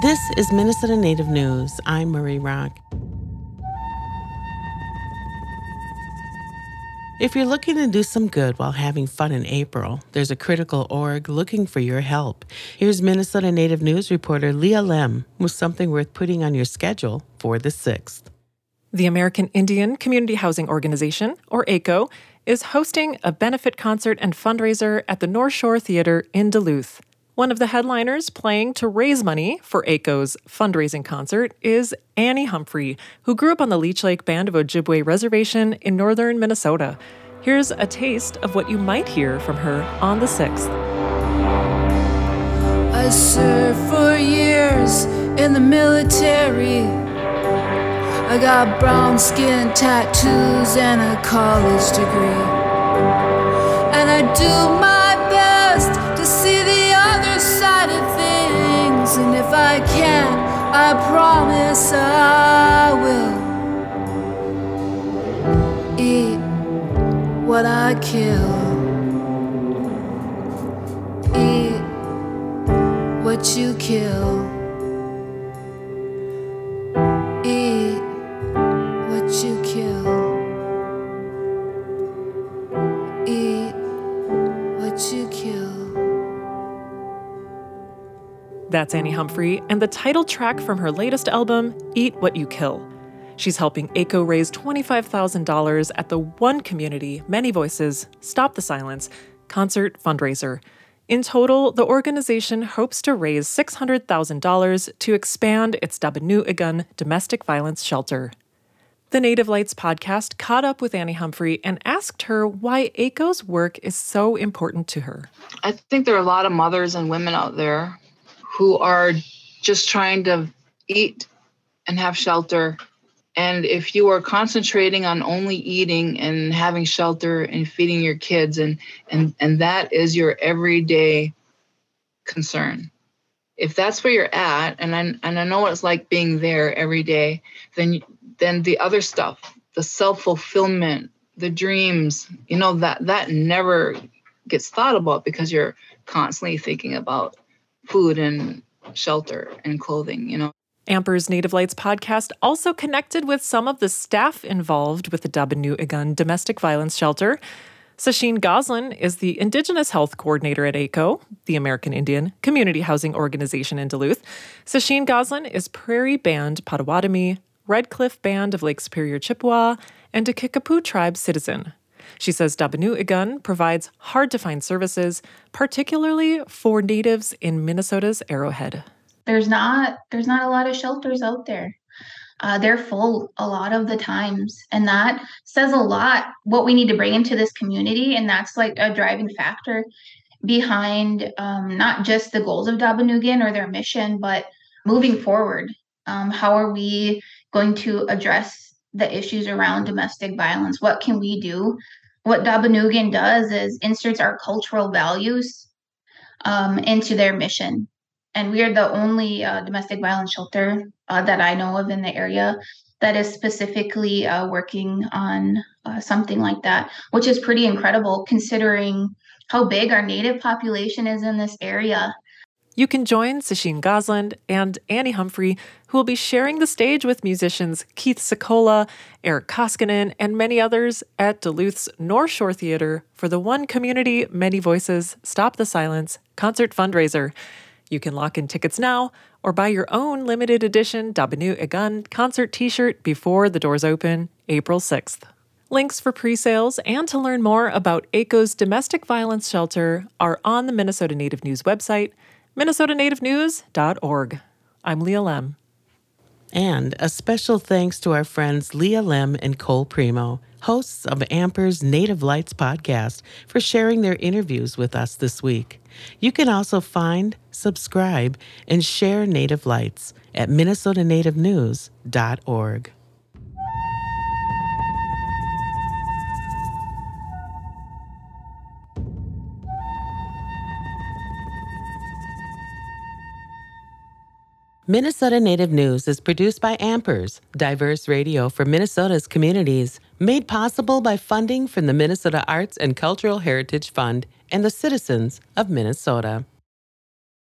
This is Minnesota Native News. I'm Marie Rock. If you're looking to do some good while having fun in April, there's a critical org looking for your help. Here's Minnesota Native News reporter Leah Lem with something worth putting on your schedule for the 6th. The American Indian Community Housing Organization, or AICHO, is hosting a benefit concert and fundraiser at the NorShor Theatre in Duluth. One of the headliners playing to raise money for AICHO's fundraising concert is Annie Humphrey, who grew up on the Leech Lake Band of Ojibwe Reservation in northern Minnesota. Here's a taste of what you might hear from her on the 6th. I served for years in the military. I got brown skin tattoos and a college degree. And I do my I promise I will eat what I kill. Eat what you kill. That's Annie Humphrey, and the title track from her latest album, Eat What You Kill. She's helping AICHO raise $25,000 at the One Community, Many Voices, Stop the Silence concert fundraiser. In total, the organization hopes to raise $600,000 to expand its Dabinoo'Igan domestic violence shelter. The Native Lights podcast caught up with Annie Humphrey and asked her why AICHO's work is so important to her. I think there are a lot of mothers and women out there who are just trying to eat and have shelter. And if you are concentrating on only eating and having shelter and feeding your kids, and and and that is your everyday concern, if that's where you're at, and I and I know what it's like being there every day, then then the other stuff, the self fulfillment, the dreams, you know that that never gets thought about because you're constantly thinking about food and shelter and clothing, you know. Amper's Native Lights podcast also connected with some of the staff involved with the Dabinoo'Igan domestic violence shelter. Sasheen Goslin is the Indigenous Health Coordinator at AICHO, the American Indian Community Housing Organization in Duluth. Sasheen Goslin is Prairie Band Potawatomi, Red Cliff Band of Lake Superior Chippewa, and a Kickapoo tribe citizen. She says Dabinoo'Igan provides hard to find services, particularly for natives in Minnesota's Arrowhead. There's not there's not a lot of shelters out there. Uh, they're full a lot of the times, and that says a lot what we need to bring into this community, and that's like a driving factor behind um, not just the goals of Dabinoo'Igan or their mission, but moving forward. Um, how are we going to address the issues around domestic violence? What can we do what Dabinoo'Igan does is inserts our cultural values um, into their mission. And we are the only uh, domestic violence shelter uh, that I know of in the area that is specifically uh, working on uh, something like that, which is pretty incredible considering how big our native population is in this area you can join Sasheen Gosland and Annie Humphrey, who will be sharing the stage with musicians Keith Secola, Eric Koskinen, and many others at Duluth's NorShor Theatre for the One Community, Many Voices, Stop the Silence concert fundraiser. You can lock in tickets now or buy your own limited edition Dabinoo'Igan concert t shirt before the doors open April 6th. Links for pre sales and to learn more about AICHO's domestic violence shelter are on the Minnesota Native News website minnesotanativenews.org. I'm Leah Lem. And a special thanks to our friends Leah Lem and Cole Primo, hosts of Amper's Native Lights podcast, for sharing their interviews with us this week. You can also find, subscribe, and share Native Lights at minnesotanativenews.org. Minnesota Native News is produced by Ampers, diverse radio for Minnesota's communities, made possible by funding from the Minnesota Arts and Cultural Heritage Fund and the citizens of Minnesota.